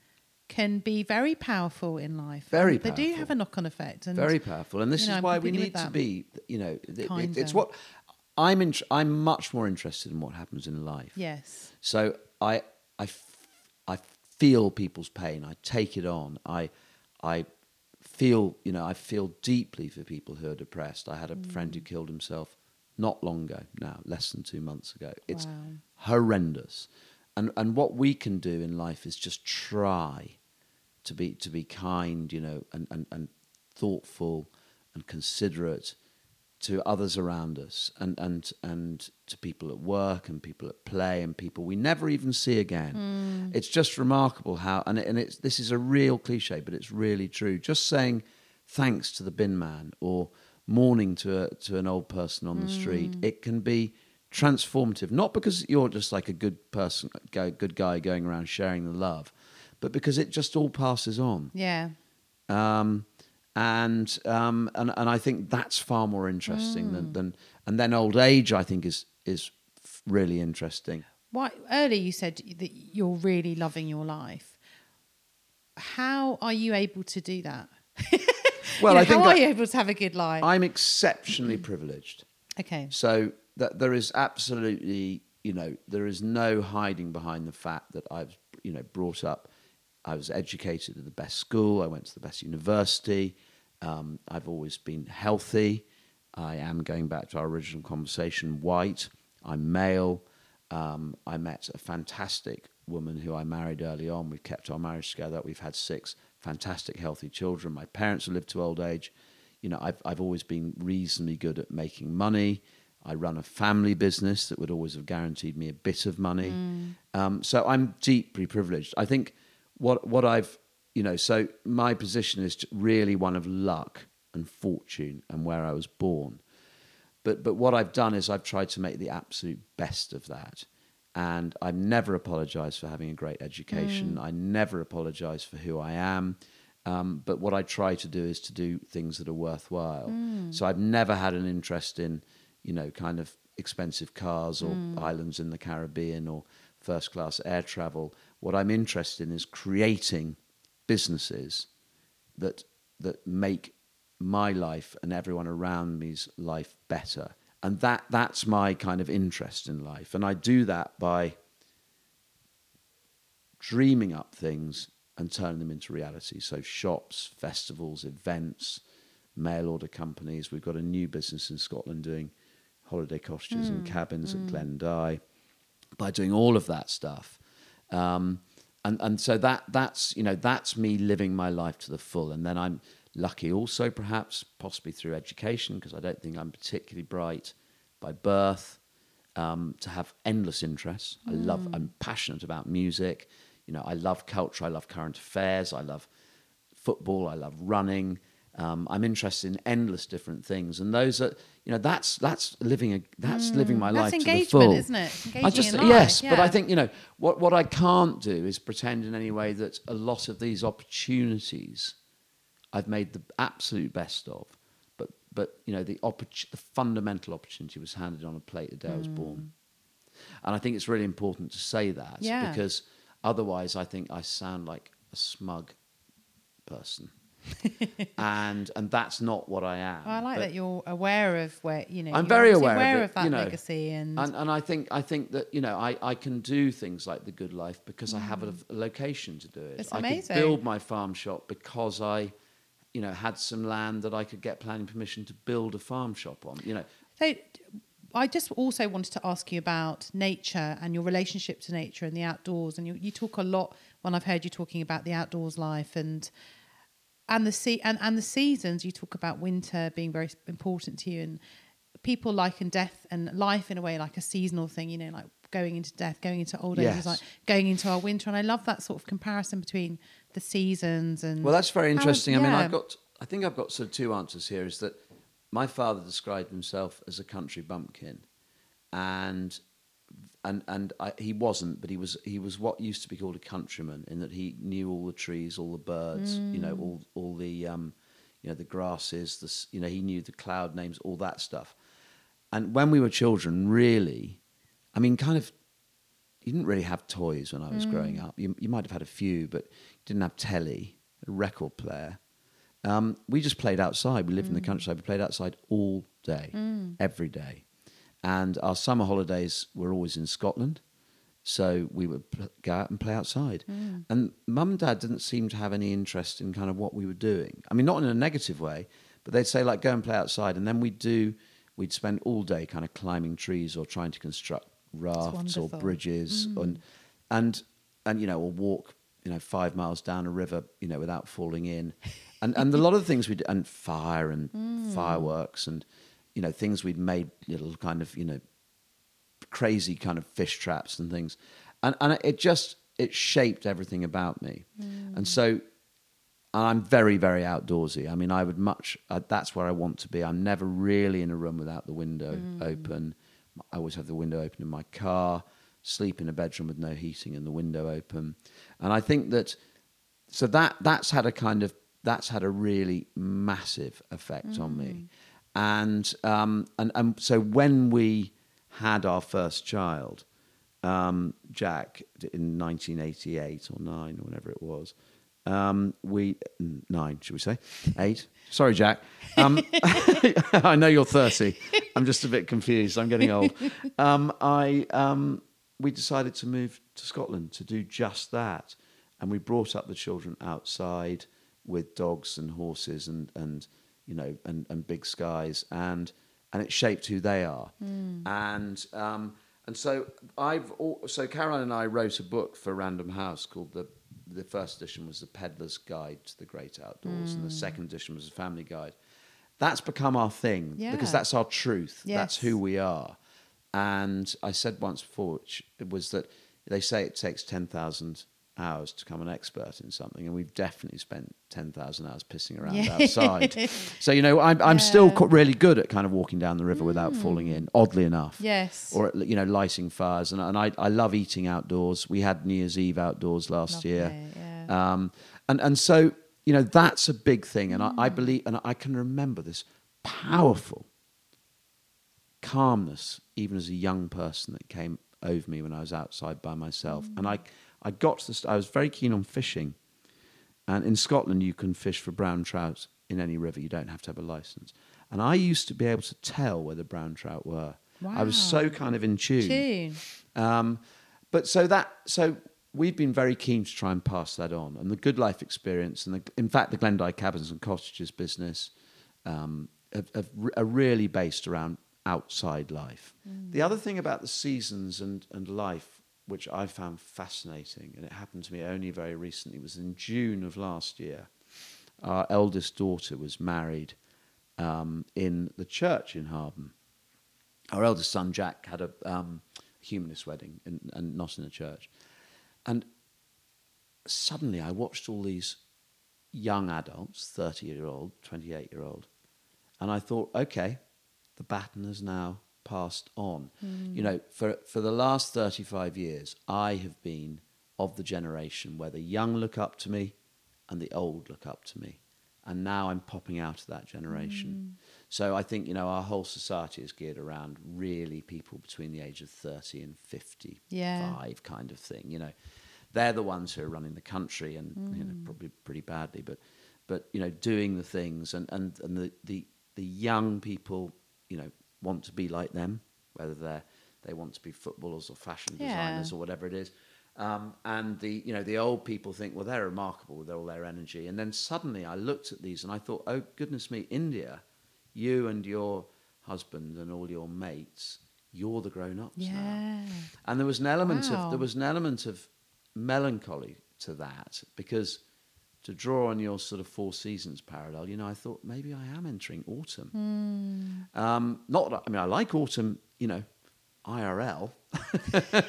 can be very powerful in life. Very And They do have a knock-on effect. And very powerful, and this you know, is why we need to be, you know, it- it- it's what I'm. In, I'm much more interested in what happens in life. Yes. So I, I, f- I feel people's pain. I take it on. I, I feel, you know, I feel deeply for people who are depressed. I had a friend who Mm. killed himself not long ago now, less than two months ago. It's Wow. horrendous. And, and what we can do in life is just try to be, to be kind, you know, and, and, and thoughtful and considerate to others around us and, and, and to people at work and people at play and people we never even see again. It's just remarkable how, and, it, and it's, this is a real cliche, but it's really true. Just saying thanks to the bin man or morning to, a, to an old person on the street, it can be transformative. Not because you're just like a good person, go- good guy going around sharing the love, but because it just all passes on Yeah. um, and um, and and I think that's far more interesting than, than and then old age I think is is really interesting. Why earlier you said that you're really loving your life. How are you able to do that? *laughs* Well, You know, I think how are that you able to have a good life? I'm exceptionally privileged. okay. So that there is absolutely, you know, there is no hiding behind the fact that I've, you know, brought up, I was educated at the best school, I went to the best university, um, I've always been healthy. I am going back to our original conversation, white, I'm male. Um, I met a fantastic woman who I married early on. We've kept our marriage together. We've had six fantastic, healthy children. My parents have lived to old age you know, I've I've always been reasonably good at making money. I run a family business that would always have guaranteed me a bit of money. Um, so I'm deeply privileged. I think what what I've you know, so my position is really one of luck and fortune and where I was born. But but what I've done is I've tried to make the absolute best of that. And I've never apologized for having a great education. Mm. I never apologize for who I am. Um, but what I try to do is to do things that are worthwhile. Mm. So I've never had an interest in, you know, kind of expensive cars or mm. islands in the Caribbean or first class air travel. What I'm interested in is creating businesses that that make my life and everyone around me's life better. And that that's my kind of interest in life. And I do that by dreaming up things and turning them into reality. So shops, festivals, events, mail order companies. We've got a new business in Scotland doing holiday cottages and cabins at Glen Dye. By doing all of that stuff, um, and and so that that's you know that's me living my life to the full. And then I'm lucky also, perhaps possibly through education, because I don't think I'm particularly bright by birth um, to have endless interests. I love, I'm passionate about music. You know, I love culture. I love current affairs. I love football. I love running. Um, I'm interested in endless different things, and those are, you know, that's that's living a that's living my Mm. That's life to the full, isn't it? It's I just yes, but I think you know what what I can't do is pretend in any way that a lot of these opportunities I've made the absolute best of, but but you know the oppor- the fundamental opportunity was handed on a plate the day I was born, and I think it's really important to say that Mm. Yeah. because otherwise I think I sound like a smug person, *laughs* and and that's not what I am. Well, I like But- that you're aware of where you know. I'm very obviously aware, of, it, that you know, legacy and, and and I think I think that you know I, I can do things like the good life because I have a, a location to do it. Mm. It's I amazing. could build my farm shop because I, you know, had some land that I could get planning permission to build a farm shop on. You know, So, I just also wanted to ask you about nature and your relationship to nature and the outdoors. And you, you talk a lot when I've heard you talking about the outdoors life and and the sea and, and the seasons. You talk about winter being very important to you, and people like liken death and life in a way like a seasonal thing. You know, like going into death, going into old age, is Yes. like going into our winter. And I love that sort of comparison between the seasons and. Well, that's very how- interesting. I mean. I've got, I think I've got sort of two answers here. Is that my father described himself as a country bumpkin, and and and I, he wasn't, but he was he was what used to be called a countryman in that he knew all the trees, all the birds, you know, all all the um, you know the grasses, the you know he knew the cloud names, all that stuff. And when we were children, really, I mean, kind of you didn't really have toys when I was growing up. You, you might have had a few, but you didn't have telly, a record player. Um, we just played outside. We lived in the countryside. We played outside all day, every day. And our summer holidays were always in Scotland. So we would pl- go out and play outside. Mm. And mum and dad didn't seem to have any interest in kind of what we were doing. I mean, not in a negative way, but they'd say, like, go and play outside. And then we'd do, we'd spend all day kind of climbing trees or trying to construct rafts or bridges mm. and, and, and, you know, or walk, you know, five miles down a river, you know, without falling in. And, and a lot of the things we did, and fire and *laughs* mm. fireworks and, you know, things we'd made little kind of, you know, crazy kind of fish traps and things. And, and it just, it shaped everything about me. Mm. And so I'm very, very outdoorsy. I mean, I would much, uh, that's where I want to be. I'm never really in a room without the window mm. open. I always have the window open in my car, sleep in a bedroom with no heating and the window open. And I think that, so that, that's had a kind of, that's had a really massive effect on me. Mm. And, um, and, and so when we had our first child, um, Jack, in 1988 or nine or whatever it was, um, we nine, should we say eight? Sorry, Jack. Um, *laughs* I know you're 30. I'm just a bit confused. I'm getting old. Um, I um, we decided to move to Scotland to do just that, and we brought up the children outside with dogs and horses and and you know and, and big skies and and it shaped who they are and um, and so I've al- so Caroline and I wrote a book for Random House called the the first edition was the Pedlars Guide to the Great Outdoors and the second edition was a family guide. That's become our thing Yeah. because that's our truth. That's who we are. And I said once before, which it was that they say it takes 10,000 hours to become an expert in something, and we've definitely spent 10,000 hours pissing around Yeah. outside. so, you know, I'm, I'm still Yeah. Mm. co- really good at kind of walking down the river without falling in, oddly enough. Yes. Or, you know, lighting fires. And, and I, I love eating outdoors. We had New Year's Eve outdoors last Lovely, year. yeah. Um, and, and so, you know, that's a big thing. And Mm. I believe, and I can remember this powerful calmness, even as a young person, that came over me when I was outside by myself. And I, I got to the, st- I was very keen on fishing. And in Scotland, you can fish for brown trout in any river. You don't have to have a license. And I used to be able to tell where the brown trout were. I was so kind of in tune. Tune. Um, but so that so we've been very keen to try and pass that on, and the Good Life experience, and the, in fact the Glen Dye Cabins and Cottages business, um, have, have, are really based around outside life. The other thing about the seasons and and life, which I found fascinating, and it happened to me only very recently, It was in June of last year. Our eldest daughter was married um, in the church in Hawarden. our eldest son Jack had a um, humanist wedding in, and not in a church, and suddenly I watched all these young adults, 30 year old, 28 year old. And I thought, okay, the baton has now passed on. Hmm. You know, for, for the last 35 years, I have been of the generation where the young look up to me and the old look up to me. And now I'm popping out of that generation. Hmm. So I think, you know, our whole society is geared around really people between the age of 30 and 55 Yeah. kind of thing, you know. They're the ones who are running the country and, you know, hmm. probably pretty badly, but, but you know, doing the things and, and, and the, the, the young people, you know, want to be like them, whether they're, they want to be footballers or fashion Yeah. designers or whatever it is. Um, and the you know the old people think well they're remarkable with all their energy, and then suddenly I looked at these and I thought oh goodness me India, you and your husband and all your mates you're the grown ups now, and there was an element Wow. of there was an element of melancholy to that because to draw on your sort of four seasons parallel, you know, I thought maybe I am entering autumn. Um, not, I mean, I like autumn, you know, IRL. *laughs* uh,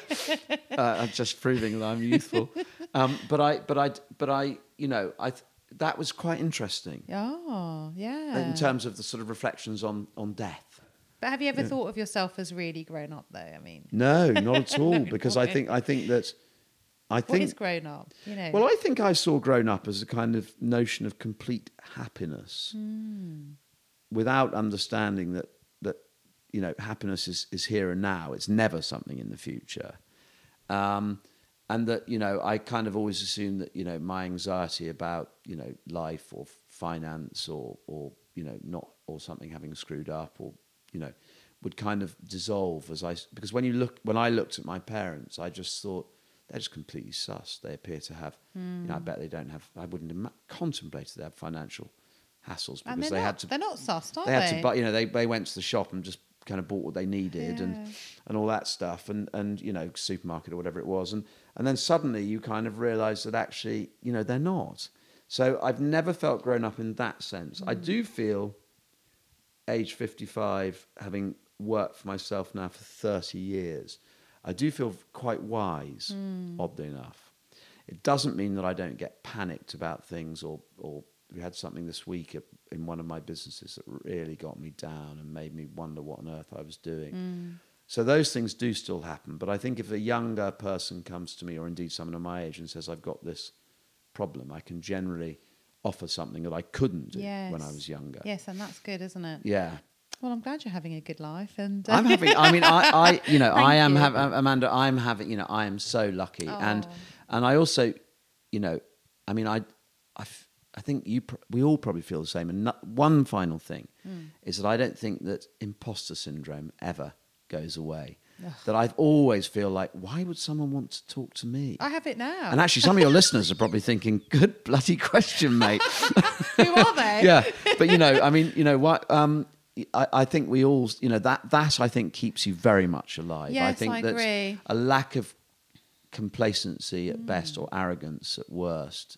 I'm just proving that I'm youthful. Um, but I, but I, but I, you know, I th- that was quite interesting Oh, yeah. in terms of the sort of reflections on on death. but have you ever thought of yourself as really grown up, though? I mean, No, not at *laughs* all. Because I think I think that I what think is grown up? You know. Well, I think I saw grown up as a kind of notion of complete happiness, Hmm. without understanding that that you know happiness is is here and now. It's never something in the future, um, and that you know I kind of always assumed that you know my anxiety about you know life or finance or or you know not or something having screwed up or you know would kind of dissolve as I because when you look when I looked at my parents, I just thought they're just completely sus. They appear to have, you Hmm. know, I bet they don't have. I wouldn't have contemplated they have financial hassles because they're not, had to. They're not sussed, are They they? had to buy. You know, they they went to the shop and just kind of bought what they needed Yeah. and and all that stuff and and you know supermarket or whatever it was and and then suddenly you kind of realise that actually you know they're not. So I've never felt grown up in that sense. I do feel age 55, having worked for myself now for 30 years, I do feel quite wise, hmm. oddly enough. It doesn't mean that I don't get panicked about things or, or we had something this week at- in one of my businesses that really got me down and made me wonder what on earth I was doing. Hmm. So those things do still happen. But I think if a younger person comes to me, or indeed someone of my age, and says, I've got this problem, I can generally offer something that I couldn't do yes. when I was younger. Yes, and that's good, isn't it? Yeah. Well, I'm glad you're having a good life, and uh, I'm having. I mean, I, I you know, *laughs* I am having Amanda. I'm having. You know, I am so lucky, and Oh. and I also, you know, I mean, I, I, I think you. Pr- we all probably feel the same. And no- one final thing Hmm. is that I don't think that imposter syndrome ever goes away. That I've always feel like, why would someone want to talk to me? I have it now. And actually, some of your *laughs* listeners are probably thinking, "Good bloody question, mate." *laughs* Who are they? yeah, but you know, I mean, you know what? Um, I, I think we all, you know, that that I think keeps you very much alive. I Yes, think I that agree. a lack of complacency at best or arrogance at worst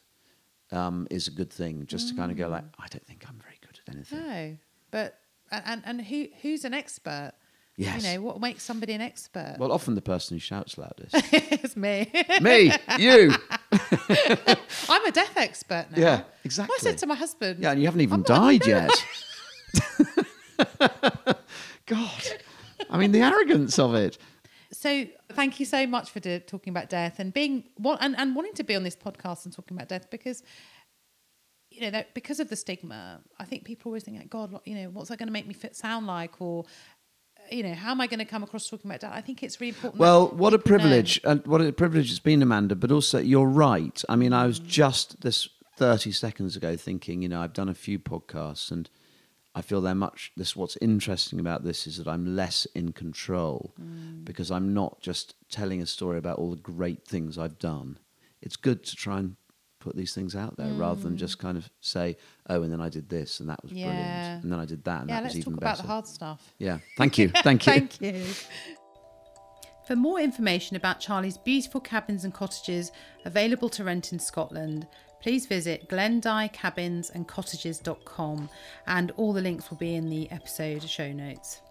um, is a good thing. Just to kind of go like, I don't think I'm very good at anything. No, but and and, who who's an expert? Yes. You know what makes somebody an expert? Well, often the person who shouts loudest. *laughs* it's me. *laughs* Me, you. *laughs* I'm a death expert now. Yeah, exactly. I said to my husband. Yeah, and you haven't even I'm not- died yet. *laughs* God, I mean the arrogance of it. So thank you so much for do, talking about death and being what and, and wanting to be on this podcast and talking about death because you know that because of the stigma, I think people always think, like, God, you know, what's that going to make me fit, sound like, or you know, how am I going to come across talking about death? I think it's really important. Well, what a people know. privilege, and what a privilege it's been, Amanda. But also, you're right. I mean, I was mm. just this 30 seconds ago thinking, you know, I've done a few podcasts, and I feel they're much. This what's interesting about this is that I'm less in control mm. because I'm not just telling a story about all the great things I've done. It's good to try and put these things out there rather than just mm. kind of say, oh, and then I did this, and that was Yeah. brilliant, and then I did that, and Yeah, that was even better. Yeah, let's even talk better. about the hard stuff. Yeah, thank you, *laughs* thank you. Thank you. *laughs* For more information about Charlie's beautiful cabins and cottages available to rent in Scotland, please visit glendyecabinsandcottages.com and all the links will be in the episode show notes.